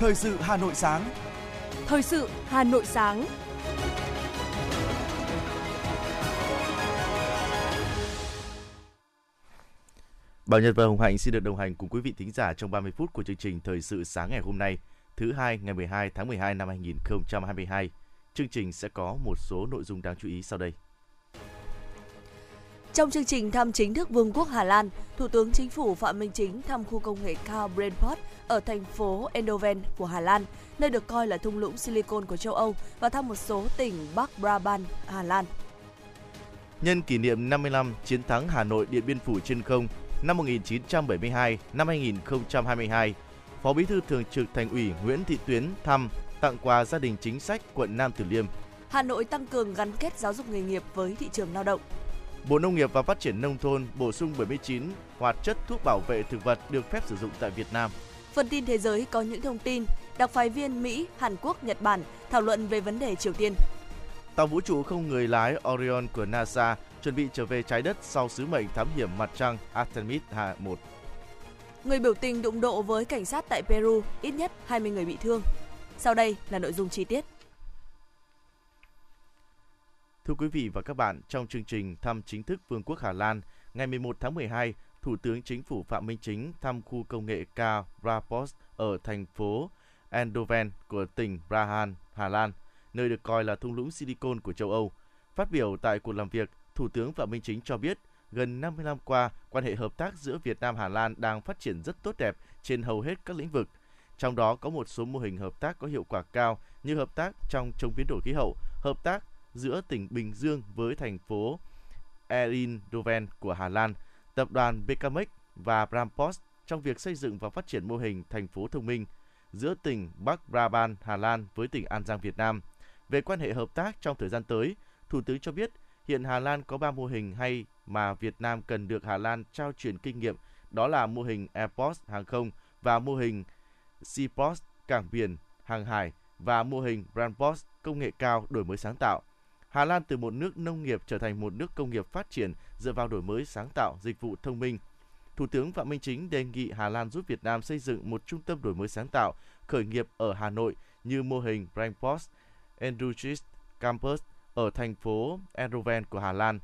Thời sự Hà Nội sáng. Thời sự Hà Nội sáng. Bảo Nhật và Hồng Hạnh xin được đồng hành cùng quý vị thính giả trong 30 phút của chương trình Thời sự sáng ngày hôm nay, thứ hai ngày 12 tháng 12 năm 2022. Chương trình sẽ có một số nội dung đáng chú ý sau đây. Trong chương trình thăm chính thức Vương quốc Hà Lan, Thủ tướng Chính phủ Phạm Minh Chính thăm khu công nghệ cao Brainport ở thành phố Eindhoven của Hà Lan, nơi được coi là thung lũng silicon của châu Âu và thăm một số tỉnh Bắc Brabant, Hà Lan. Nhân kỷ niệm 50 năm chiến thắng Hà Nội Điện Biên Phủ trên không năm 1972 năm 2022, Phó Bí thư Thường trực Thành ủy Nguyễn Thị Tuyến thăm tặng quà gia đình chính sách quận Nam Từ Liêm. Hà Nội tăng cường gắn kết giáo dục nghề nghiệp với thị trường lao động. Bộ Nông nghiệp và Phát triển Nông thôn bổ sung 79 hoạt chất thuốc bảo vệ thực vật được phép sử dụng tại Việt Nam. Phần tin thế giới có những thông tin, đặc phái viên Mỹ, Hàn Quốc, Nhật Bản thảo luận về vấn đề Triều Tiên. Tàu vũ trụ không người lái Orion của NASA chuẩn bị trở về trái đất sau sứ mệnh thám hiểm mặt trăng Artemis 1. Người biểu tình đụng độ với cảnh sát tại Peru, ít nhất 20 người bị thương. Sau đây là nội dung chi tiết. Thưa quý vị và các bạn, trong chương trình thăm chính thức Vương quốc Hà Lan, ngày 11 tháng 12, Thủ tướng Chính phủ Phạm Minh Chính thăm khu công nghệ cao Rapos ở thành phố Eindhoven của tỉnh Brahan, Hà Lan, nơi được coi là thung lũng silicon của châu Âu. Phát biểu tại cuộc làm việc, Thủ tướng Phạm Minh Chính cho biết, gần 50 năm qua, quan hệ hợp tác giữa Việt Nam Hà Lan đang phát triển rất tốt đẹp trên hầu hết các lĩnh vực. Trong đó có một số mô hình hợp tác có hiệu quả cao như hợp tác trong chống biến đổi khí hậu, hợp tác giữa tỉnh Bình Dương với thành phố Eindhoven của Hà Lan, tập đoàn Bekamex và Brampost trong việc xây dựng và phát triển mô hình thành phố thông minh giữa tỉnh Bắc Brabant, Hà Lan với tỉnh An Giang, Việt Nam. Về quan hệ hợp tác trong thời gian tới, Thủ tướng cho biết hiện Hà Lan có 3 mô hình hay mà Việt Nam cần được Hà Lan trao truyền kinh nghiệm, đó là mô hình airport hàng không và mô hình seaport cảng biển, hàng hải và mô hình brandport công nghệ cao đổi mới sáng tạo. Hà Lan từ một nước nông nghiệp trở thành một nước công nghiệp phát triển dựa vào đổi mới sáng tạo, dịch vụ thông minh. Thủ tướng Phạm Minh Chính đề nghị Hà Lan giúp Việt Nam xây dựng một trung tâm đổi mới sáng tạo, khởi nghiệp ở Hà Nội như mô hình Brainpost, Endurist Campus ở thành phố Eindhoven của Hà Lan.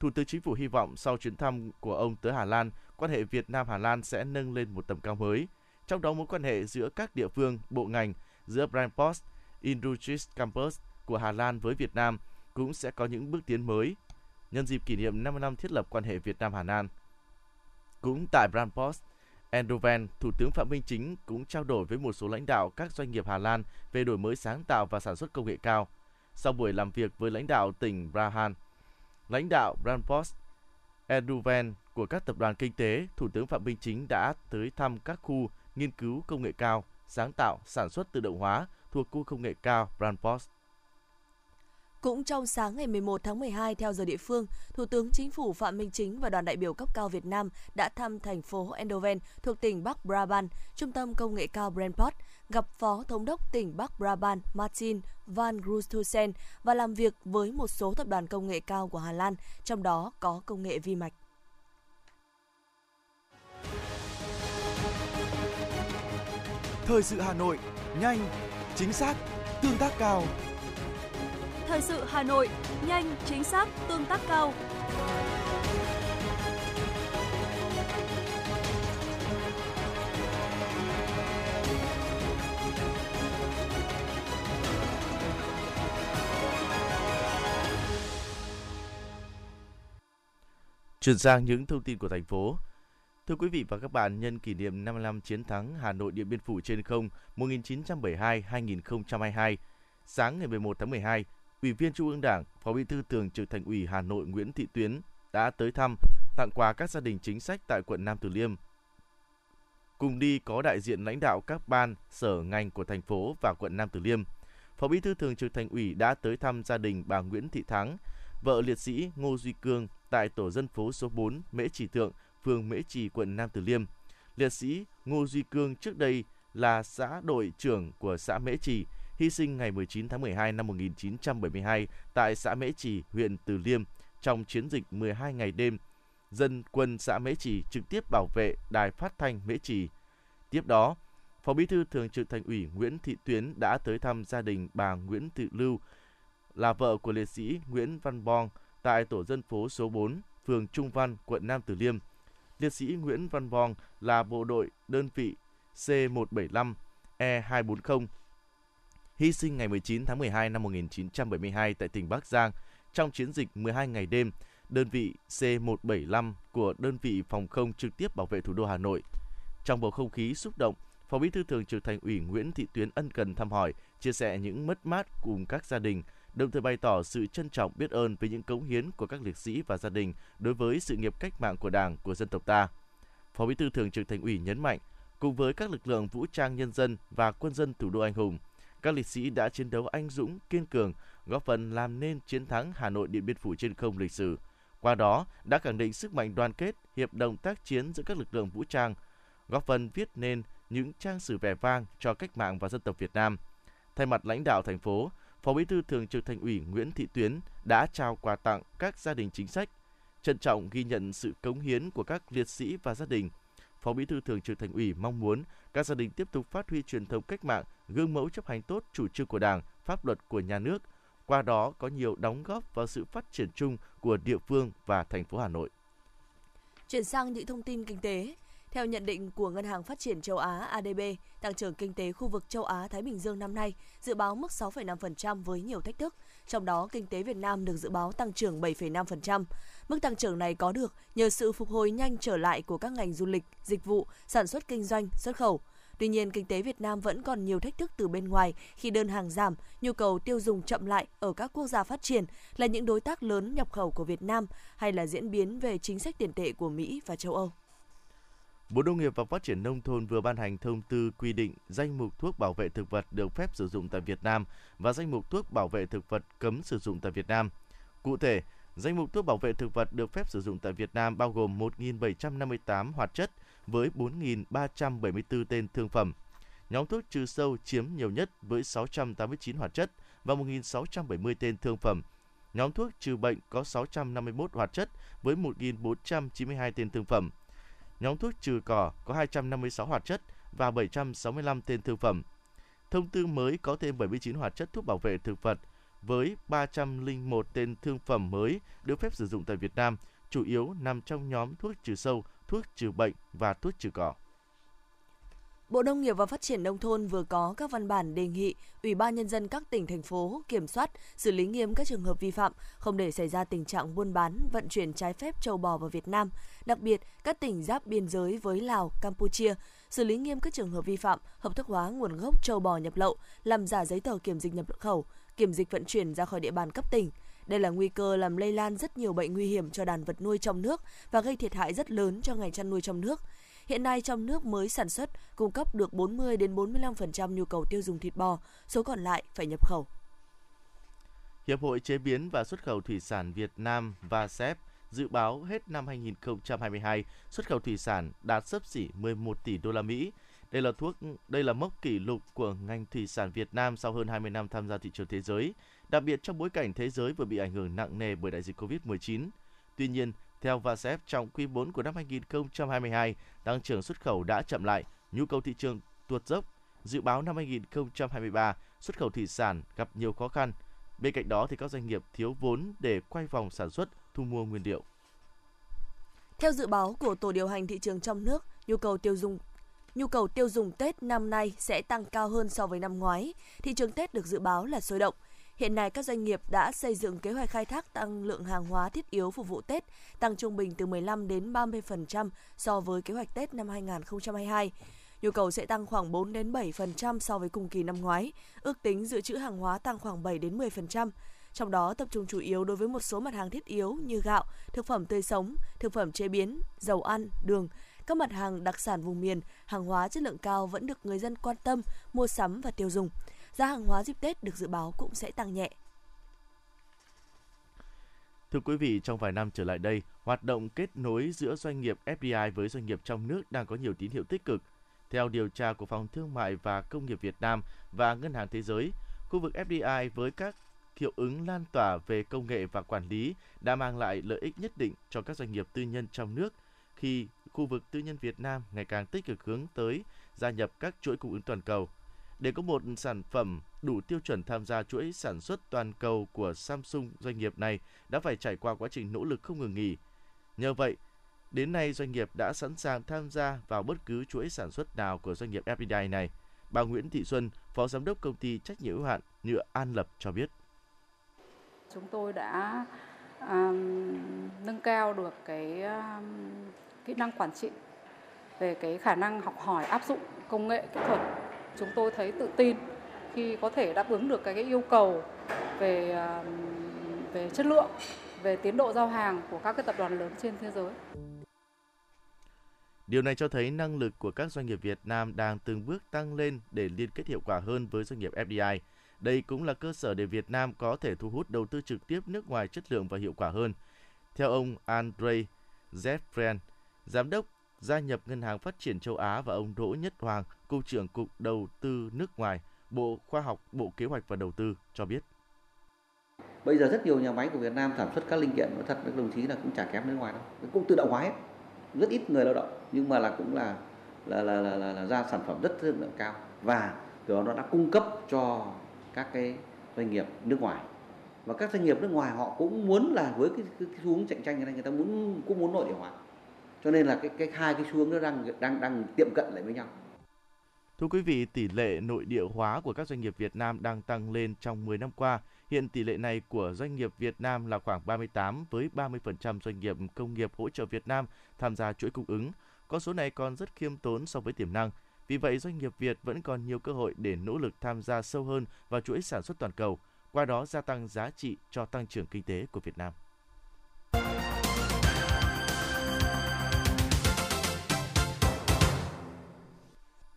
Thủ tướng Chính phủ hy vọng sau chuyến thăm của ông tới Hà Lan, quan hệ Việt Nam-Hà Lan sẽ nâng lên một tầm cao mới. Trong đó mối quan hệ giữa các địa phương, bộ ngành, giữa Brainpost, Industries Campus của Hà Lan với Việt Nam cũng sẽ có những bước tiến mới nhân dịp kỷ niệm 50 năm thiết lập quan hệ Việt Nam Hà Lan. Cũng tại Brampos, Eindhoven, Thủ tướng Phạm Minh Chính cũng trao đổi với một số lãnh đạo các doanh nghiệp Hà Lan về đổi mới sáng tạo và sản xuất công nghệ cao. Sau buổi làm việc với lãnh đạo tỉnh Brahan, lãnh đạo Brampos, Eindhoven của các tập đoàn kinh tế, Thủ tướng Phạm Minh Chính đã tới thăm các khu nghiên cứu công nghệ cao, sáng tạo, sản xuất tự động hóa thuộc khu công nghệ cao Brampos. Cũng trong sáng ngày 11 tháng 12 theo giờ địa phương, Thủ tướng Chính phủ Phạm Minh Chính và đoàn đại biểu cấp cao Việt Nam đã thăm thành phố Eindhoven thuộc tỉnh Bắc Brabant, trung tâm công nghệ cao Brandport, gặp Phó Thống đốc tỉnh Bắc Brabant Martin van Groothuizen và làm việc với một số tập đoàn công nghệ cao của Hà Lan, trong đó có công nghệ vi mạch. Thời sự Hà Nội, nhanh, chính xác, tương tác cao. Thời sự Hà Nội, nhanh, chính xác, tương tác cao. Chuyển sang những thông tin của thành phố. Thưa quý vị và các bạn, nhân kỷ niệm 55 chiến thắng Hà Nội Điện Biên Phủ trên không 1972-2022, sáng ngày 11 tháng 12, Ủy viên Trung ương Đảng, Phó Bí thư Thường trực Thành ủy Hà Nội Nguyễn Thị Tuyến đã tới thăm, tặng quà các gia đình chính sách tại quận Nam Từ Liêm. Cùng đi có đại diện lãnh đạo các ban, sở ngành của thành phố và quận Nam Từ Liêm. Phó Bí thư Thường trực Thành ủy đã tới thăm gia đình bà Nguyễn Thị Thắng, vợ liệt sĩ Ngô Duy Cương tại tổ dân phố số 4 Mễ Trì Thượng, phường Mễ Trì, quận Nam Từ Liêm. Liệt sĩ Ngô Duy Cương trước đây là xã đội trưởng của xã Mễ Trì, hy sinh ngày 19 tháng 12 năm 1972 tại xã Mễ Trì, huyện Từ Liêm trong chiến dịch 12 ngày đêm. Dân quân xã Mễ Trì trực tiếp bảo vệ đài phát thanh Mễ Trì. Tiếp đó, Phó Bí thư Thường trực Thành ủy Nguyễn Thị Tuyến đã tới thăm gia đình bà Nguyễn Thị Lưu, là vợ của liệt sĩ Nguyễn Văn Bong tại tổ dân phố số 4, phường Trung Văn, quận Nam Từ Liêm. Liệt sĩ Nguyễn Văn Bong là bộ đội đơn vị C175 E240 hy sinh ngày 19 tháng 12 năm 1972 tại tỉnh Bắc Giang trong chiến dịch 12 ngày đêm, đơn vị C175 của đơn vị phòng không trực tiếp bảo vệ thủ đô Hà Nội. Trong bầu không khí xúc động, Phó Bí thư Thường trực Thành ủy Nguyễn Thị Tuyến ân cần thăm hỏi, chia sẻ những mất mát cùng các gia đình, đồng thời bày tỏ sự trân trọng biết ơn với những cống hiến của các liệt sĩ và gia đình đối với sự nghiệp cách mạng của Đảng của dân tộc ta. Phó Bí thư Thường trực Thành ủy nhấn mạnh, cùng với các lực lượng vũ trang nhân dân và quân dân thủ đô anh hùng, các liệt sĩ đã chiến đấu anh dũng, kiên cường, góp phần làm nên chiến thắng Hà Nội Điện Biên Phủ trên không lịch sử. Qua đó đã khẳng định sức mạnh đoàn kết, hiệp đồng tác chiến giữa các lực lượng vũ trang, góp phần viết nên những trang sử vẻ vang cho cách mạng và dân tộc Việt Nam. Thay mặt lãnh đạo thành phố, Phó Bí thư Thường trực Thành ủy Nguyễn Thị Tuyến đã trao quà tặng các gia đình chính sách, trân trọng ghi nhận sự cống hiến của các liệt sĩ và gia đình. Phó Bí thư Thường trực Thành ủy mong muốn các gia đình tiếp tục phát huy truyền thống cách mạng, gương mẫu chấp hành tốt chủ trương của Đảng, pháp luật của nhà nước, qua đó có nhiều đóng góp vào sự phát triển chung của địa phương và thành phố Hà Nội. Chuyển sang những thông tin kinh tế, theo nhận định của Ngân hàng Phát triển châu Á ADB, tăng trưởng kinh tế khu vực châu Á Thái Bình Dương năm nay dự báo mức 6,5% với nhiều thách thức, trong đó kinh tế Việt Nam được dự báo tăng trưởng 7,5%. Mức tăng trưởng này có được nhờ sự phục hồi nhanh trở lại của các ngành du lịch, dịch vụ, sản xuất kinh doanh, xuất khẩu. Tuy nhiên, kinh tế Việt Nam vẫn còn nhiều thách thức từ bên ngoài khi đơn hàng giảm, nhu cầu tiêu dùng chậm lại ở các quốc gia phát triển là những đối tác lớn nhập khẩu của Việt Nam hay là diễn biến về chính sách tiền tệ của Mỹ và châu Âu. Bộ Nông nghiệp và Phát triển Nông thôn vừa ban hành thông tư quy định danh mục thuốc bảo vệ thực vật được phép sử dụng tại Việt Nam và danh mục thuốc bảo vệ thực vật cấm sử dụng tại Việt Nam. Cụ thể, danh mục thuốc bảo vệ thực vật được phép sử dụng tại Việt Nam bao gồm 1.758 hoạt chất với 4.374 tên thương phẩm. Nhóm thuốc trừ sâu chiếm nhiều nhất với 689 hoạt chất và 1.670 tên thương phẩm. Nhóm thuốc trừ bệnh có 651 hoạt chất với 1.492 tên thương phẩm nhóm thuốc trừ cỏ có 256 hoạt chất và 765 tên thương phẩm. Thông tư mới có thêm 79 hoạt chất thuốc bảo vệ thực vật với 301 tên thương phẩm mới được phép sử dụng tại Việt Nam, chủ yếu nằm trong nhóm thuốc trừ sâu, thuốc trừ bệnh và thuốc trừ cỏ. Bộ Nông nghiệp và Phát triển Nông thôn vừa có các văn bản đề nghị Ủy ban Nhân dân các tỉnh, thành phố kiểm soát, xử lý nghiêm các trường hợp vi phạm, không để xảy ra tình trạng buôn bán, vận chuyển trái phép châu bò vào Việt Nam, đặc biệt các tỉnh giáp biên giới với Lào, Campuchia, xử lý nghiêm các trường hợp vi phạm, hợp thức hóa nguồn gốc châu bò nhập lậu, làm giả giấy tờ kiểm dịch nhập khẩu, kiểm dịch vận chuyển ra khỏi địa bàn cấp tỉnh. Đây là nguy cơ làm lây lan rất nhiều bệnh nguy hiểm cho đàn vật nuôi trong nước và gây thiệt hại rất lớn cho ngành chăn nuôi trong nước. Hiện nay trong nước mới sản xuất cung cấp được 40 đến 45% nhu cầu tiêu dùng thịt bò, số còn lại phải nhập khẩu. Hiệp hội chế biến và xuất khẩu thủy sản Việt Nam và SEP dự báo hết năm 2022 xuất khẩu thủy sản đạt sấp xỉ 11 tỷ đô la Mỹ. Đây là thuốc đây là mốc kỷ lục của ngành thủy sản Việt Nam sau hơn 20 năm tham gia thị trường thế giới, đặc biệt trong bối cảnh thế giới vừa bị ảnh hưởng nặng nề bởi đại dịch Covid-19. Tuy nhiên, theo VASEP trong quý 4 của năm 2022, tăng trưởng xuất khẩu đã chậm lại, nhu cầu thị trường tuột dốc. Dự báo năm 2023, xuất khẩu thủy sản gặp nhiều khó khăn. Bên cạnh đó thì các doanh nghiệp thiếu vốn để quay vòng sản xuất, thu mua nguyên liệu. Theo dự báo của Tổ điều hành thị trường trong nước, nhu cầu tiêu dùng nhu cầu tiêu dùng Tết năm nay sẽ tăng cao hơn so với năm ngoái. Thị trường Tết được dự báo là sôi động. Hiện nay các doanh nghiệp đã xây dựng kế hoạch khai thác tăng lượng hàng hóa thiết yếu phục vụ Tết, tăng trung bình từ 15 đến 30% so với kế hoạch Tết năm 2022. Nhu cầu sẽ tăng khoảng 4 đến 7% so với cùng kỳ năm ngoái, ước tính dự trữ hàng hóa tăng khoảng 7 đến 10%. Trong đó tập trung chủ yếu đối với một số mặt hàng thiết yếu như gạo, thực phẩm tươi sống, thực phẩm chế biến, dầu ăn, đường, các mặt hàng đặc sản vùng miền, hàng hóa chất lượng cao vẫn được người dân quan tâm, mua sắm và tiêu dùng giá hàng hóa dịp Tết được dự báo cũng sẽ tăng nhẹ. Thưa quý vị, trong vài năm trở lại đây, hoạt động kết nối giữa doanh nghiệp FDI với doanh nghiệp trong nước đang có nhiều tín hiệu tích cực. Theo điều tra của Phòng Thương mại và Công nghiệp Việt Nam và Ngân hàng Thế giới, khu vực FDI với các hiệu ứng lan tỏa về công nghệ và quản lý đã mang lại lợi ích nhất định cho các doanh nghiệp tư nhân trong nước khi khu vực tư nhân Việt Nam ngày càng tích cực hướng tới gia nhập các chuỗi cung ứng toàn cầu. Để có một sản phẩm đủ tiêu chuẩn tham gia chuỗi sản xuất toàn cầu của Samsung, doanh nghiệp này đã phải trải qua quá trình nỗ lực không ngừng nghỉ. Nhờ vậy, đến nay doanh nghiệp đã sẵn sàng tham gia vào bất cứ chuỗi sản xuất nào của doanh nghiệp FPI này. Bà Nguyễn Thị Xuân, Phó Giám đốc Công ty Trách nhiệm hữu hạn Nhựa An Lập cho biết. Chúng tôi đã um, nâng cao được cái um, kỹ năng quản trị về cái khả năng học hỏi áp dụng công nghệ kỹ thuật chúng tôi thấy tự tin khi có thể đáp ứng được cái, cái yêu cầu về à, về chất lượng về tiến độ giao hàng của các cái tập đoàn lớn trên thế giới. Điều này cho thấy năng lực của các doanh nghiệp Việt Nam đang từng bước tăng lên để liên kết hiệu quả hơn với doanh nghiệp FDI. Đây cũng là cơ sở để Việt Nam có thể thu hút đầu tư trực tiếp nước ngoài chất lượng và hiệu quả hơn. Theo ông Andre Zefren, giám đốc gia nhập Ngân hàng Phát triển châu Á và ông Đỗ Nhất Hoàng, Cục trưởng Cục Đầu tư nước ngoài, Bộ Khoa học, Bộ Kế hoạch và Đầu tư cho biết. Bây giờ rất nhiều nhà máy của Việt Nam sản xuất các linh kiện nói thật các đồng chí là cũng chả kém nước ngoài đâu. Cũng tự động hóa hết. Rất ít người lao động nhưng mà là cũng là là là là, là, là ra sản phẩm rất chất lượng cao và từ đó nó đã cung cấp cho các cái doanh nghiệp nước ngoài và các doanh nghiệp nước ngoài họ cũng muốn là với cái, cái, cái xu hướng cạnh tranh này người ta muốn cũng muốn nội địa hóa cho nên là cái cái hai cái xu hướng nó đang đang đang tiệm cận lại với nhau Thưa quý vị, tỷ lệ nội địa hóa của các doanh nghiệp Việt Nam đang tăng lên trong 10 năm qua. Hiện tỷ lệ này của doanh nghiệp Việt Nam là khoảng 38 với 30% doanh nghiệp công nghiệp hỗ trợ Việt Nam tham gia chuỗi cung ứng. Con số này còn rất khiêm tốn so với tiềm năng. Vì vậy, doanh nghiệp Việt vẫn còn nhiều cơ hội để nỗ lực tham gia sâu hơn vào chuỗi sản xuất toàn cầu, qua đó gia tăng giá trị cho tăng trưởng kinh tế của Việt Nam.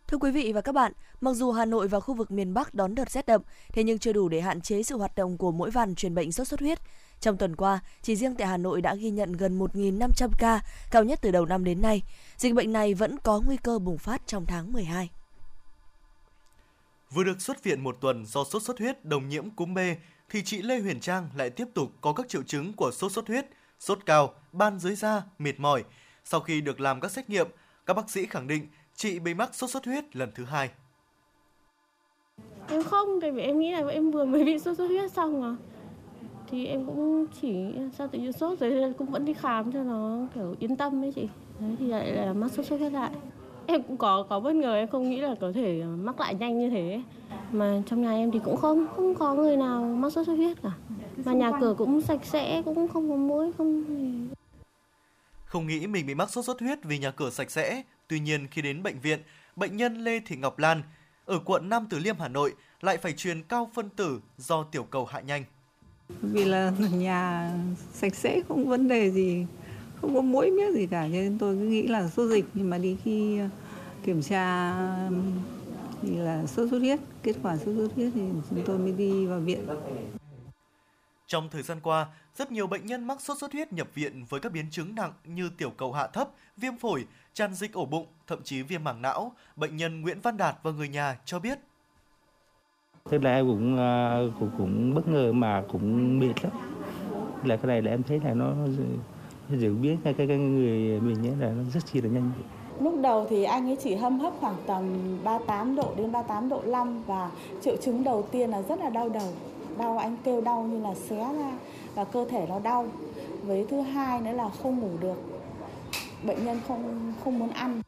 Thưa quý vị và các bạn, mặc dù Hà Nội và khu vực miền Bắc đón đợt rét đậm, thế nhưng chưa đủ để hạn chế sự hoạt động của mỗi vàn truyền bệnh sốt xuất huyết. Trong tuần qua, chỉ riêng tại Hà Nội đã ghi nhận gần 1.500 ca, cao nhất từ đầu năm đến nay. Dịch bệnh này vẫn có nguy cơ bùng phát trong tháng 12. Vừa được xuất viện một tuần do sốt xuất huyết đồng nhiễm cúm B, thì chị Lê Huyền Trang lại tiếp tục có các triệu chứng của sốt xuất huyết, sốt cao, ban dưới da, mệt mỏi. Sau khi được làm các xét nghiệm, các bác sĩ khẳng định chị bị mắc sốt xuất huyết lần thứ hai. Em không, tại vì em nghĩ là em vừa mới bị sốt xuất huyết xong mà. Thì em cũng chỉ sao tự nhiên sốt rồi cũng vẫn đi khám cho nó kiểu yên tâm ấy chị. Đấy thì lại là mắc sốt xuất huyết lại. Em cũng có có bất ngờ em không nghĩ là có thể mắc lại nhanh như thế. Mà trong nhà em thì cũng không không có người nào mắc sốt xuất huyết cả. Mà nhà cửa cũng sạch sẽ, cũng không có muỗi không Không nghĩ mình bị mắc sốt xuất huyết vì nhà cửa sạch sẽ, Tuy nhiên khi đến bệnh viện, bệnh nhân Lê Thị Ngọc Lan ở quận Nam Từ Liêm Hà Nội lại phải truyền cao phân tử do tiểu cầu hạ nhanh. Vì là nhà sạch sẽ không vấn đề gì, không có mũi miếc gì cả nên tôi cứ nghĩ là sốt dịch nhưng mà đi khi kiểm tra thì là sốt xuất huyết, kết quả sốt xuất huyết thì chúng tôi mới đi vào viện. Trong thời gian qua, rất nhiều bệnh nhân mắc sốt xuất huyết nhập viện với các biến chứng nặng như tiểu cầu hạ thấp, viêm phổi, tràn dịch ổ bụng, thậm chí viêm màng não. Bệnh nhân Nguyễn Văn Đạt và người nhà cho biết. Thế là em cũng, à, cũng cũng bất ngờ mà cũng mệt lắm. Là cái này là em thấy là nó dự biết cái, cái, cái người mình nhé là nó rất chi là nhanh. Lúc đầu thì anh ấy chỉ hâm hấp khoảng tầm 38 độ đến 38 độ 5 và triệu chứng đầu tiên là rất là đau đầu. Đau anh kêu đau như là xé ra và cơ thể nó đau. Với thứ hai nữa là không ngủ được bệnh nhân không không muốn ăn.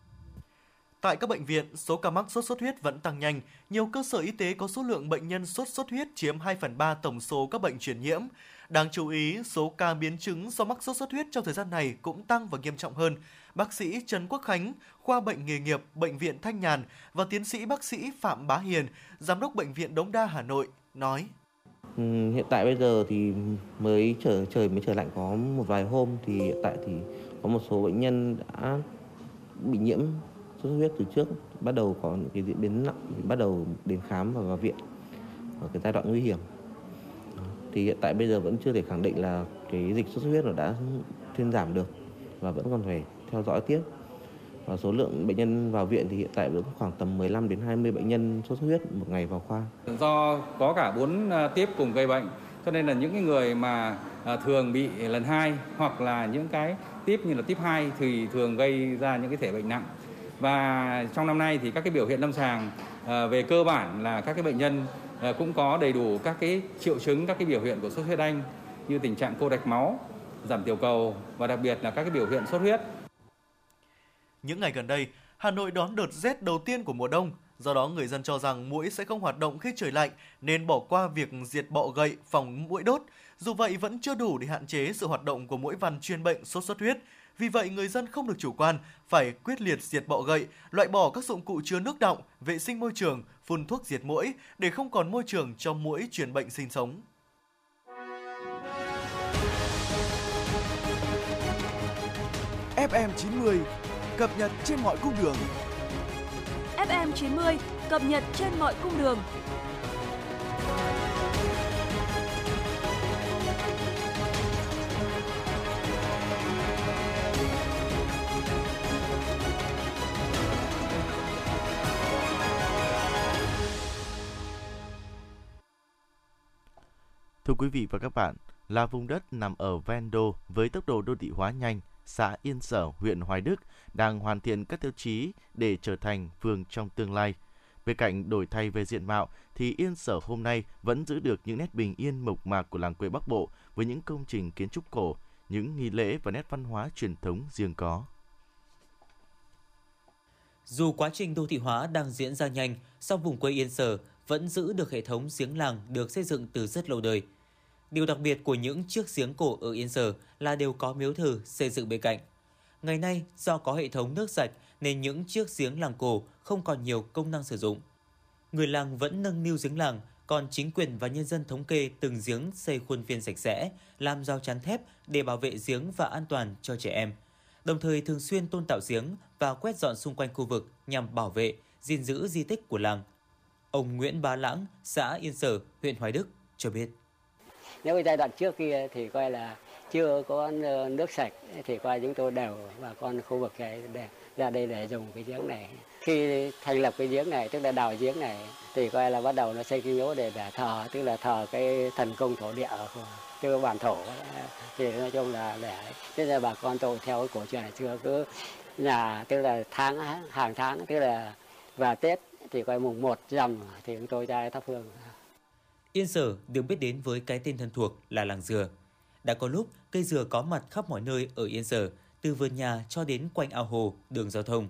Tại các bệnh viện, số ca mắc sốt xuất huyết vẫn tăng nhanh. Nhiều cơ sở y tế có số lượng bệnh nhân sốt xuất huyết chiếm 2 phần 3 tổng số các bệnh truyền nhiễm. Đáng chú ý, số ca biến chứng do mắc sốt xuất huyết trong thời gian này cũng tăng và nghiêm trọng hơn. Bác sĩ Trần Quốc Khánh, khoa bệnh nghề nghiệp, Bệnh viện Thanh Nhàn và tiến sĩ bác sĩ Phạm Bá Hiền, Giám đốc Bệnh viện Đống Đa Hà Nội, nói. Ừ, hiện tại bây giờ thì mới trở trời mới trở lạnh có một vài hôm thì hiện tại thì có một số bệnh nhân đã bị nhiễm sốt xuất huyết từ trước, bắt đầu có những cái diễn biến nặng thì bắt đầu đến khám và vào viện ở cái giai đoạn nguy hiểm thì hiện tại bây giờ vẫn chưa thể khẳng định là cái dịch sốt xuất huyết nó đã thuyên giảm được và vẫn còn phải theo dõi tiếp và số lượng bệnh nhân vào viện thì hiện tại vẫn khoảng tầm 15 đến 20 bệnh nhân sốt xuất huyết một ngày vào khoa. Do có cả bốn à, tiếp cùng gây bệnh, cho nên là những cái người mà à, thường bị lần hai hoặc là những cái tiếp như là tiếp 2 thì thường gây ra những cái thể bệnh nặng. Và trong năm nay thì các cái biểu hiện lâm sàng ờ, về cơ bản là các cái bệnh nhân ờ, cũng có đầy đủ các cái triệu chứng, các cái biểu hiện của sốt huyết đanh như tình trạng cô đạch máu, giảm tiểu cầu và đặc biệt là các cái biểu hiện sốt huyết. Những ngày gần đây, Hà Nội đón đợt rét đầu tiên của mùa đông. Do đó, người dân cho rằng mũi sẽ không hoạt động khi trời lạnh nên bỏ qua việc diệt bọ gậy phòng mũi đốt. Dù vậy vẫn chưa đủ để hạn chế sự hoạt động của mũi vằn chuyên bệnh sốt xuất huyết. Vì vậy, người dân không được chủ quan, phải quyết liệt diệt bọ gậy, loại bỏ các dụng cụ chứa nước đọng, vệ sinh môi trường, phun thuốc diệt mũi để không còn môi trường cho mũi truyền bệnh sinh sống. FM 90 cập nhật trên mọi cung đường. FM 90 cập nhật trên mọi cung đường. Thưa quý vị và các bạn, là vùng đất nằm ở ven đô với tốc độ đô thị hóa nhanh, xã Yên Sở, huyện Hoài Đức đang hoàn thiện các tiêu chí để trở thành phường trong tương lai. Bên cạnh đổi thay về diện mạo thì Yên Sở hôm nay vẫn giữ được những nét bình yên mộc mạc của làng quê Bắc Bộ với những công trình kiến trúc cổ, những nghi lễ và nét văn hóa truyền thống riêng có. Dù quá trình đô thị hóa đang diễn ra nhanh, song vùng quê Yên Sở vẫn giữ được hệ thống giếng làng được xây dựng từ rất lâu đời. Điều đặc biệt của những chiếc giếng cổ ở Yên Sở là đều có miếu thờ xây dựng bên cạnh. Ngày nay, do có hệ thống nước sạch nên những chiếc giếng làng cổ không còn nhiều công năng sử dụng. Người làng vẫn nâng niu giếng làng, còn chính quyền và nhân dân thống kê từng giếng xây khuôn viên sạch sẽ, làm rào chắn thép để bảo vệ giếng và an toàn cho trẻ em. Đồng thời thường xuyên tôn tạo giếng và quét dọn xung quanh khu vực nhằm bảo vệ, gìn giữ di tích của làng. Ông Nguyễn Bá Lãng, xã Yên Sở, huyện Hoài Đức cho biết. Nếu cái giai đoạn trước kia thì coi là chưa có nước sạch thì coi chúng tôi đều bà con khu vực này để ra đây để dùng cái giếng này. Khi thành lập cái giếng này, tức là đào giếng này thì coi là bắt đầu nó xây cái miếu để để thờ, tức là thờ cái thần công thổ địa của cái bản thổ thì nói chung là để thế là bà con tôi theo cái cổ truyền này xưa cứ nhà tức là tháng hàng tháng tức là vào Tết thì coi mùng 1 rằm thì chúng tôi ra thắp hương. Yên Sở được biết đến với cái tên thân thuộc là làng dừa. Đã có lúc cây dừa có mặt khắp mọi nơi ở Yên Sở, từ vườn nhà cho đến quanh ao hồ, đường giao thông.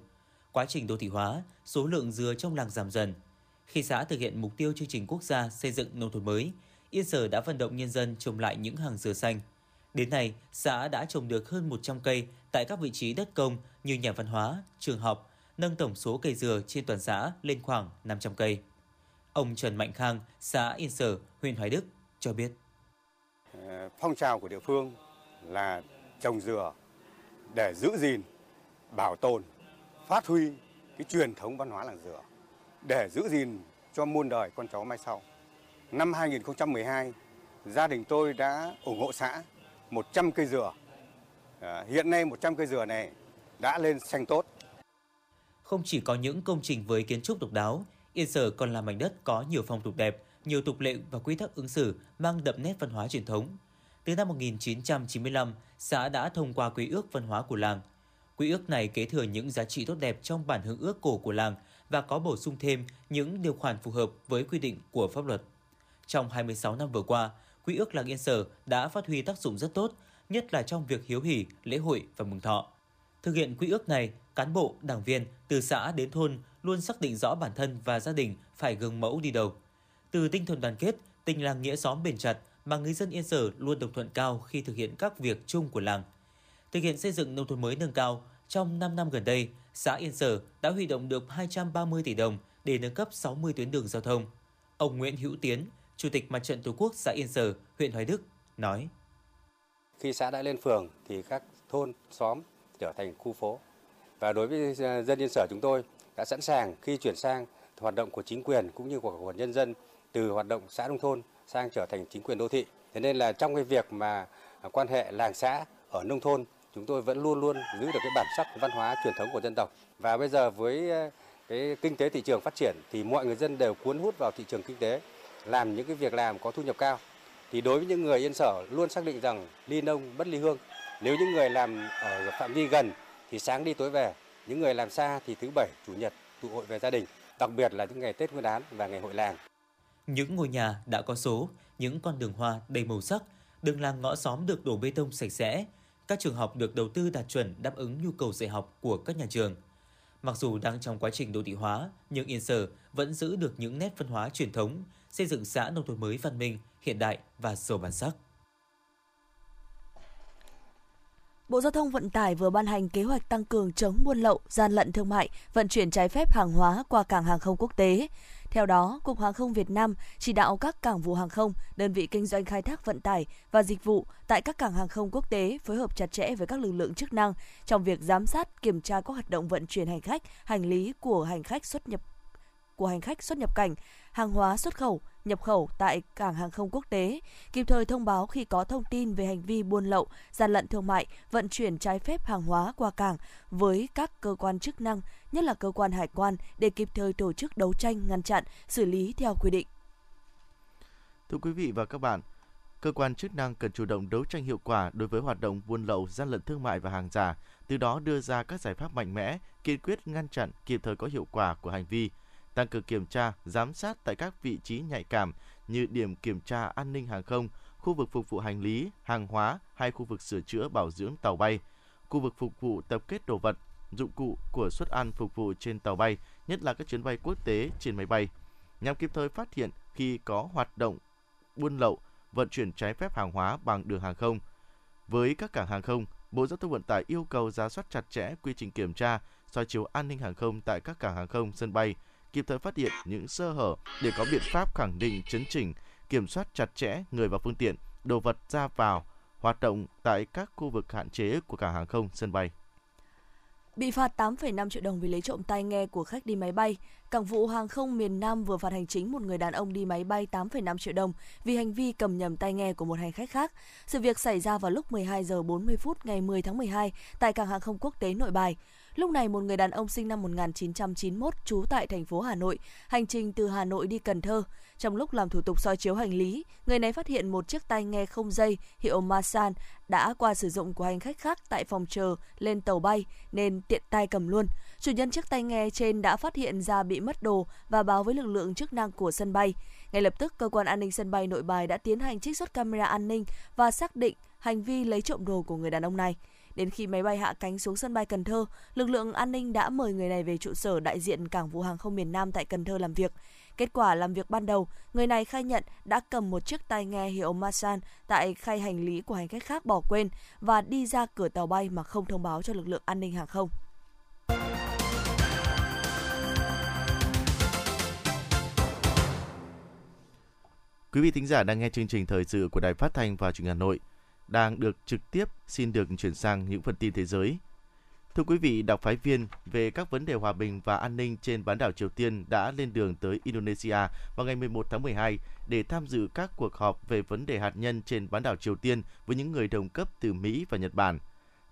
Quá trình đô thị hóa, số lượng dừa trong làng giảm dần. Khi xã thực hiện mục tiêu chương trình quốc gia xây dựng nông thôn mới, Yên Sở đã vận động nhân dân trồng lại những hàng dừa xanh. Đến nay, xã đã trồng được hơn 100 cây tại các vị trí đất công như nhà văn hóa, trường học, nâng tổng số cây dừa trên toàn xã lên khoảng 500 cây. Ông Trần Mạnh Khang, xã Yên Sở, huyện Hoài Đức cho biết. Ờ, phong trào của địa phương là trồng dừa để giữ gìn, bảo tồn, phát huy cái truyền thống văn hóa làng dừa để giữ gìn cho muôn đời con cháu mai sau. Năm 2012, gia đình tôi đã ủng hộ xã 100 cây dừa. Ờ, hiện nay 100 cây dừa này đã lên xanh tốt. Không chỉ có những công trình với kiến trúc độc đáo, Yên Sở còn là mảnh đất có nhiều phong tục đẹp, nhiều tục lệ và quy tắc ứng xử mang đậm nét văn hóa truyền thống. Từ năm 1995, xã đã thông qua quy ước văn hóa của làng. Quy ước này kế thừa những giá trị tốt đẹp trong bản hương ước cổ của làng và có bổ sung thêm những điều khoản phù hợp với quy định của pháp luật. Trong 26 năm vừa qua, Quy ước làng Yên Sở đã phát huy tác dụng rất tốt, nhất là trong việc hiếu hỉ, lễ hội và mừng thọ. Thực hiện quy ước này, cán bộ, đảng viên từ xã đến thôn luôn xác định rõ bản thân và gia đình phải gương mẫu đi đầu. Từ tinh thần đoàn kết, tình làng nghĩa xóm bền chặt mà người dân Yên Sở luôn đồng thuận cao khi thực hiện các việc chung của làng. Thực hiện xây dựng nông thôn mới nâng cao, trong 5 năm gần đây, xã Yên Sở đã huy động được 230 tỷ đồng để nâng cấp 60 tuyến đường giao thông. Ông Nguyễn Hữu Tiến, Chủ tịch Mặt trận Tổ quốc xã Yên Sở, huyện Hoài Đức nói: Khi xã đã lên phường thì các thôn xóm trở thành khu phố. Và đối với ờ, dân Yên Sở chúng tôi đã sẵn sàng khi chuyển sang hoạt động của chính quyền cũng như của, của nhân dân từ hoạt động xã nông thôn sang trở thành chính quyền đô thị. Thế nên là trong cái việc mà à, quan hệ làng xã ở nông thôn chúng tôi vẫn luôn luôn giữ được cái bản sắc văn hóa truyền thống của dân tộc. Và bây giờ với ờ, cái kinh tế thị trường phát triển thì mọi người dân đều cuốn hút vào thị trường kinh tế, làm những cái việc làm có thu nhập cao. Thì đối với những người Yên Sở luôn xác định rằng ly nông bất ly hương nếu những người làm ở phạm vi gần thì sáng đi tối về, những người làm xa thì thứ bảy, chủ nhật tụ hội về gia đình, đặc biệt là những ngày Tết Nguyên đán và ngày hội làng. Những ngôi nhà đã có số, những con đường hoa đầy màu sắc, đường làng ngõ xóm được đổ bê tông sạch sẽ, các trường học được đầu tư đạt chuẩn đáp ứng nhu cầu dạy học của các nhà trường. Mặc dù đang trong quá trình đô thị hóa, nhưng Yên Sở vẫn giữ được những nét văn hóa truyền thống, xây dựng xã nông thôn mới văn minh, hiện đại và giàu bản sắc. Bộ Giao thông Vận tải vừa ban hành kế hoạch tăng cường chống buôn lậu, gian lận thương mại, vận chuyển trái phép hàng hóa qua cảng hàng không quốc tế. Theo đó, Cục Hàng không Việt Nam chỉ đạo các cảng vụ hàng không, đơn vị kinh doanh khai thác vận tải và dịch vụ tại các cảng hàng không quốc tế phối hợp chặt chẽ với các lực lượng chức năng trong việc giám sát, kiểm tra các hoạt động vận chuyển hành khách, hành lý của hành khách xuất nhập của hành khách xuất nhập cảnh, hàng hóa xuất khẩu, nhập khẩu tại cảng hàng không quốc tế, kịp thời thông báo khi có thông tin về hành vi buôn lậu, gian lận thương mại, vận chuyển trái phép hàng hóa qua cảng với các cơ quan chức năng, nhất là cơ quan hải quan để kịp thời tổ chức đấu tranh, ngăn chặn, xử lý theo quy định. Thưa quý vị và các bạn, cơ quan chức năng cần chủ động đấu tranh hiệu quả đối với hoạt động buôn lậu, gian lận thương mại và hàng giả, từ đó đưa ra các giải pháp mạnh mẽ, kiên quyết ngăn chặn kịp thời có hiệu quả của hành vi, tăng cường kiểm tra, giám sát tại các vị trí nhạy cảm như điểm kiểm tra an ninh hàng không, khu vực phục vụ hành lý, hàng hóa hay khu vực sửa chữa bảo dưỡng tàu bay, khu vực phục vụ tập kết đồ vật, dụng cụ của suất ăn phục vụ trên tàu bay, nhất là các chuyến bay quốc tế trên máy bay, nhằm kịp thời phát hiện khi có hoạt động buôn lậu, vận chuyển trái phép hàng hóa bằng đường hàng không. Với các cảng hàng không, Bộ Giao thông Vận tải yêu cầu ra soát chặt chẽ quy trình kiểm tra, soi chiếu an ninh hàng không tại các cảng hàng không, sân bay, kịp thời phát hiện những sơ hở để có biện pháp khẳng định chấn chỉnh, kiểm soát chặt chẽ người và phương tiện, đồ vật ra vào, hoạt động tại các khu vực hạn chế của cảng hàng không, sân bay. Bị phạt 8,5 triệu đồng vì lấy trộm tai nghe của khách đi máy bay, Cảng vụ hàng không miền Nam vừa phạt hành chính một người đàn ông đi máy bay 8,5 triệu đồng vì hành vi cầm nhầm tai nghe của một hành khách khác. Sự việc xảy ra vào lúc 12 giờ 40 phút ngày 10 tháng 12 tại cảng hàng không quốc tế Nội Bài. Lúc này một người đàn ông sinh năm 1991 trú tại thành phố Hà Nội, hành trình từ Hà Nội đi Cần Thơ. Trong lúc làm thủ tục soi chiếu hành lý, người này phát hiện một chiếc tai nghe không dây hiệu Masan đã qua sử dụng của hành khách khác tại phòng chờ lên tàu bay nên tiện tay cầm luôn. Chủ nhân chiếc tai nghe trên đã phát hiện ra bị mất đồ và báo với lực lượng chức năng của sân bay. Ngay lập tức, cơ quan an ninh sân bay Nội Bài đã tiến hành trích xuất camera an ninh và xác định hành vi lấy trộm đồ của người đàn ông này. Đến khi máy bay hạ cánh xuống sân bay Cần Thơ, lực lượng an ninh đã mời người này về trụ sở đại diện Cảng vụ hàng không miền Nam tại Cần Thơ làm việc. Kết quả làm việc ban đầu, người này khai nhận đã cầm một chiếc tai nghe hiệu Masan tại khay hành lý của hành khách khác bỏ quên và đi ra cửa tàu bay mà không thông báo cho lực lượng an ninh hàng không. Quý vị thính giả đang nghe chương trình thời sự của Đài Phát thanh và Truyền hình Hà Nội đang được trực tiếp xin được chuyển sang những phần tin thế giới. Thưa quý vị, đặc phái viên về các vấn đề hòa bình và an ninh trên bán đảo Triều Tiên đã lên đường tới Indonesia vào ngày 11 tháng 12 để tham dự các cuộc họp về vấn đề hạt nhân trên bán đảo Triều Tiên với những người đồng cấp từ Mỹ và Nhật Bản.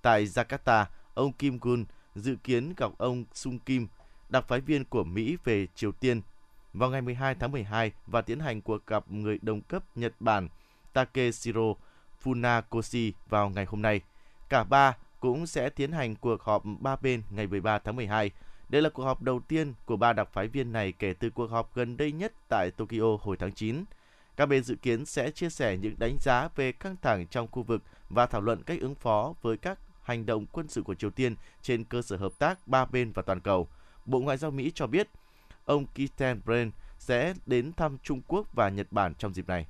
Tại Jakarta, ông Kim Gun dự kiến gặp ông Sung Kim, đặc phái viên của Mỹ về Triều Tiên vào ngày 12 tháng 12 và tiến hành cuộc gặp người đồng cấp Nhật Bản Takeshiro Funakoshi vào ngày hôm nay. Cả ba cũng sẽ tiến hành cuộc họp ba bên ngày 13 tháng 12. Đây là cuộc họp đầu tiên của ba đặc phái viên này kể từ cuộc họp gần đây nhất tại Tokyo hồi tháng 9. Các bên dự kiến sẽ chia sẻ những đánh giá về căng thẳng trong khu vực và thảo luận cách ứng phó với các hành động quân sự của Triều Tiên trên cơ sở hợp tác ba bên và toàn cầu. Bộ Ngoại giao Mỹ cho biết, ông Keith Brand sẽ đến thăm Trung Quốc và Nhật Bản trong dịp này.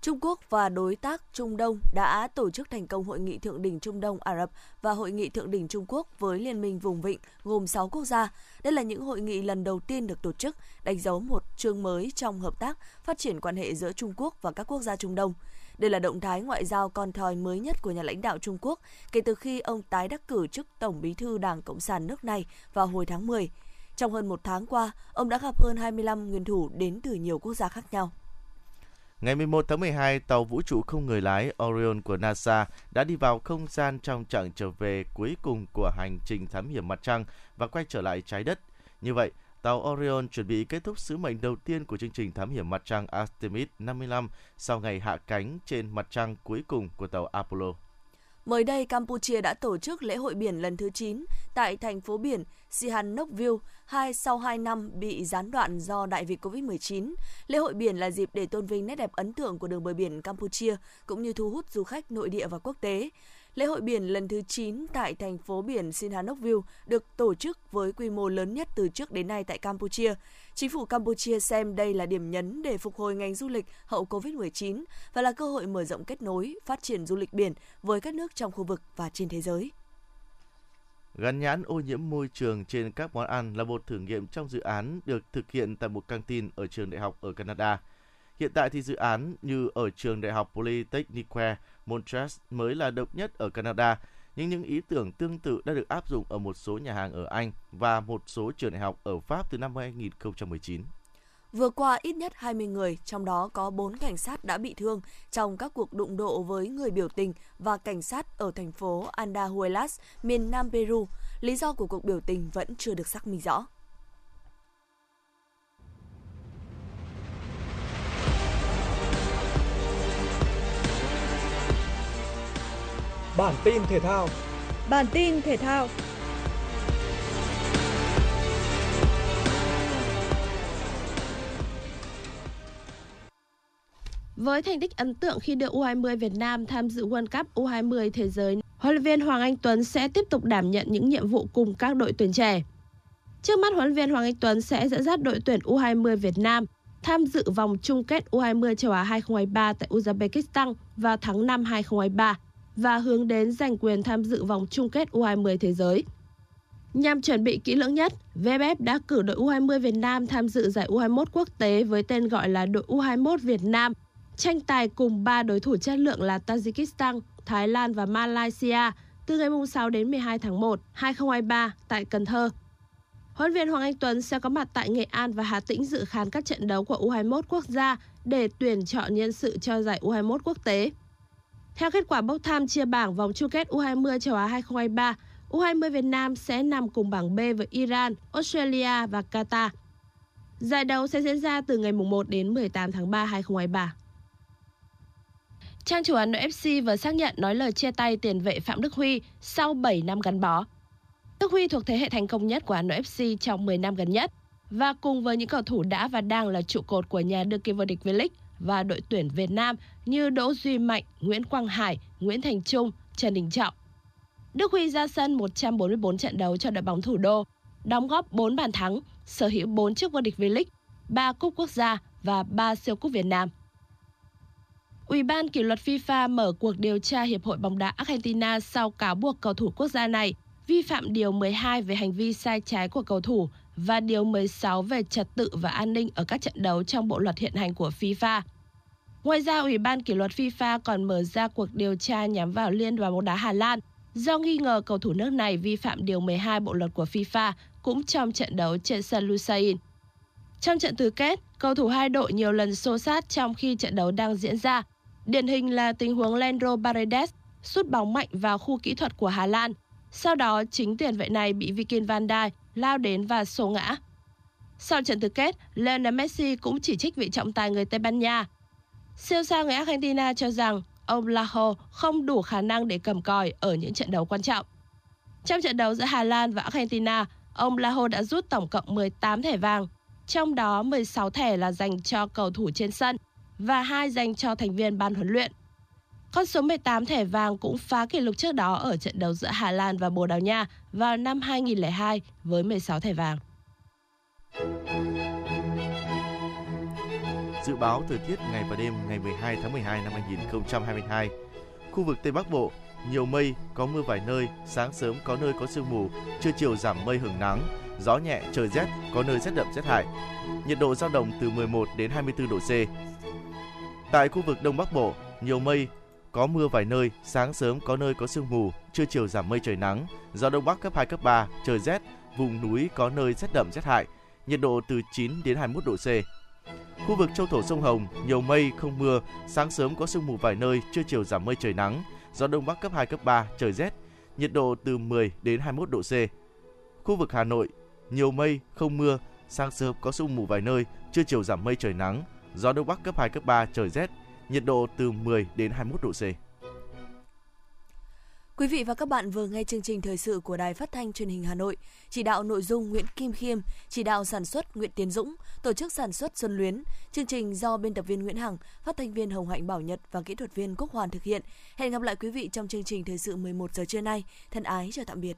Trung Quốc và đối tác Trung Đông đã tổ chức thành công hội nghị thượng đỉnh Trung Đông Ả Rập và hội nghị thượng đỉnh Trung Quốc với Liên minh vùng vịnh gồm 6 quốc gia. Đây là những hội nghị lần đầu tiên được tổ chức, đánh dấu một chương mới trong hợp tác phát triển quan hệ giữa Trung Quốc và các quốc gia Trung Đông. Đây là động thái ngoại giao con thoi mới nhất của nhà lãnh đạo Trung Quốc kể từ khi ông tái đắc cử chức Tổng bí thư Đảng Cộng sản nước này vào hồi tháng 10. Trong hơn một tháng qua, ông đã gặp hơn 25 nguyên thủ đến từ nhiều quốc gia khác nhau. Ngày 11 tháng 12, tàu vũ trụ không người lái Orion của NASA đã đi vào không gian trong chặng trở về cuối cùng của hành trình thám hiểm mặt trăng và quay trở lại trái đất. Như vậy, tàu Orion chuẩn bị kết thúc sứ mệnh đầu tiên của chương trình thám hiểm mặt trăng Artemis 55 sau ngày hạ cánh trên mặt trăng cuối cùng của tàu Apollo. Mới đây, Campuchia đã tổ chức lễ hội biển lần thứ 9 tại thành phố biển Sihanoukville, hai sau 2 năm bị gián đoạn do đại dịch COVID-19. Lễ hội biển là dịp để tôn vinh nét đẹp ấn tượng của đường bờ biển Campuchia, cũng như thu hút du khách nội địa và quốc tế. Lễ hội biển lần thứ 9 tại thành phố biển Sihanoukville được tổ chức với quy mô lớn nhất từ trước đến nay tại Campuchia. Chính phủ Campuchia xem đây là điểm nhấn để phục hồi ngành du lịch hậu COVID-19 và là cơ hội mở rộng kết nối, phát triển du lịch biển với các nước trong khu vực và trên thế giới. Gắn nhãn ô nhiễm môi trường trên các món ăn là một thử nghiệm trong dự án được thực hiện tại một căng tin ở trường đại học ở Canada. Hiện tại thì dự án như ở trường đại học Polytechnique Montreal mới là độc nhất ở Canada, nhưng những ý tưởng tương tự đã được áp dụng ở một số nhà hàng ở Anh và một số trường đại học ở Pháp từ năm 2019. Vừa qua, ít nhất 20 người, trong đó có 4 cảnh sát đã bị thương trong các cuộc đụng độ với người biểu tình và cảnh sát ở thành phố Andahuaylas, miền Nam Peru. Lý do của cuộc biểu tình vẫn chưa được xác minh rõ. Bản tin thể thao. Bản tin thể thao. Với thành tích ấn tượng khi đưa U20 Việt Nam tham dự World Cup U20 Thế giới, huấn luyện viên Hoàng Anh Tuấn sẽ tiếp tục đảm nhận những nhiệm vụ cùng các đội tuyển trẻ. Trước mắt huấn luyện viên Hoàng Anh Tuấn sẽ dẫn dắt đội tuyển U20 Việt Nam tham dự vòng chung kết U20 châu Á 2023 tại Uzbekistan vào tháng 5 2023 và hướng đến giành quyền tham dự vòng chung kết U20 thế giới. Nhằm chuẩn bị kỹ lưỡng nhất, VFF đã cử đội U20 Việt Nam tham dự giải U21 quốc tế với tên gọi là đội U21 Việt Nam, tranh tài cùng 3 đối thủ chất lượng là Tajikistan, Thái Lan và Malaysia từ ngày 6 đến 12 tháng 1, 2023 tại Cần Thơ. Huấn luyện viên Hoàng Anh Tuấn sẽ có mặt tại Nghệ An và Hà Tĩnh dự khán các trận đấu của U21 quốc gia để tuyển chọn nhân sự cho giải U21 quốc tế. Theo kết quả bốc thăm chia bảng vòng chung kết U20 châu Á 2023, U20 Việt Nam sẽ nằm cùng bảng B với Iran, Australia và Qatar. Giải đấu sẽ diễn ra từ ngày 1 đến 18 tháng 3 2023. Trang chủ Hà Nội FC vừa xác nhận nói lời chia tay tiền vệ Phạm Đức Huy sau 7 năm gắn bó. Đức Huy thuộc thế hệ thành công nhất của Hà Nội FC trong 10 năm gần nhất và cùng với những cầu thủ đã và đang là trụ cột của nhà đương kim vô địch V-League và đội tuyển Việt Nam như Đỗ Duy Mạnh, Nguyễn Quang Hải, Nguyễn Thành Trung, Trần Đình Trọng. Đức Huy ra sân 144 trận đấu cho đội bóng thủ đô, đóng góp 4 bàn thắng, sở hữu 4 chức vô địch V-League, 3 cúp quốc gia và 3 siêu cúp Việt Nam. Ủy ban kỷ luật FIFA mở cuộc điều tra Hiệp hội bóng đá Argentina sau cáo buộc cầu thủ quốc gia này vi phạm điều 12 về hành vi sai trái của cầu thủ và điều 16 về trật tự và an ninh ở các trận đấu trong bộ luật hiện hành của FIFA. Ngoài ra, Ủy ban kỷ luật FIFA còn mở ra cuộc điều tra nhắm vào Liên đoàn bóng đá Hà Lan do nghi ngờ cầu thủ nước này vi phạm điều 12 bộ luật của FIFA cũng trong trận đấu trên sân Lusain. Trong trận tứ kết, cầu thủ hai đội nhiều lần xô sát trong khi trận đấu đang diễn ra. Điển hình là tình huống Leandro Paredes sút bóng mạnh vào khu kỹ thuật của Hà Lan. Sau đó, chính tiền vệ này bị Vikin van Dijk lao đến và sổ ngã. Sau trận tứ kết, Lionel Messi cũng chỉ trích vị trọng tài người Tây Ban Nha. Siêu sao người Argentina cho rằng ông Lajo không đủ khả năng để cầm còi ở những trận đấu quan trọng. Trong trận đấu giữa Hà Lan và Argentina, ông Lajo đã rút tổng cộng 18 thẻ vàng, trong đó 16 thẻ là dành cho cầu thủ trên sân và hai dành cho thành viên ban huấn luyện. Con số 18 thẻ vàng cũng phá kỷ lục trước đó ở trận đấu giữa Hà Lan và Bồ Đào Nha vào năm 2002 với 16 thẻ vàng. Dự báo thời tiết ngày và đêm ngày 12 tháng 12 năm 2022. Khu vực Tây Bắc Bộ, nhiều mây, có mưa vài nơi, sáng sớm có nơi có sương mù, trưa chiều giảm mây hưởng nắng, gió nhẹ, trời rét, có nơi rét đậm rét hại. Nhiệt độ dao động từ 11 đến 24 độ C. Tại khu vực Đông Bắc Bộ, nhiều mây, có mưa vài nơi, sáng sớm có nơi có sương mù, trưa chiều giảm mây trời nắng, gió đông bắc cấp 2 cấp 3, trời rét, vùng núi có nơi rét đậm rét hại, nhiệt độ từ 9 đến 21 độ C. Khu vực châu thổ sông Hồng, nhiều mây, không mưa, sáng sớm có sương mù vài nơi, trưa chiều giảm mây trời nắng, gió đông bắc cấp 2 cấp 3, trời rét, nhiệt độ từ 10 đến 21 độ C. Khu vực Hà Nội, nhiều mây, không mưa, sáng sớm có sương mù vài nơi, trưa chiều giảm mây trời nắng, gió đông bắc cấp 2 cấp 3, trời rét, nhiệt độ từ 10 đến 21 độ C. Quý vị và các bạn vừa nghe chương trình thời sự của Đài Phát thanh Truyền hình Hà Nội. Chỉ đạo nội dung Nguyễn Kim Khiêm, chỉ đạo sản xuất Nguyễn Tiến Dũng, tổ chức sản xuất Xuân Luyến. Chương trình do biên tập viên Nguyễn Hằng, phát thanh viên Hồng Hạnh Bảo Nhật và kỹ thuật viên Quốc Hoàn thực hiện. Hẹn gặp lại quý vị trong chương trình thời sự 11 giờ trưa nay. Thân ái chào tạm biệt.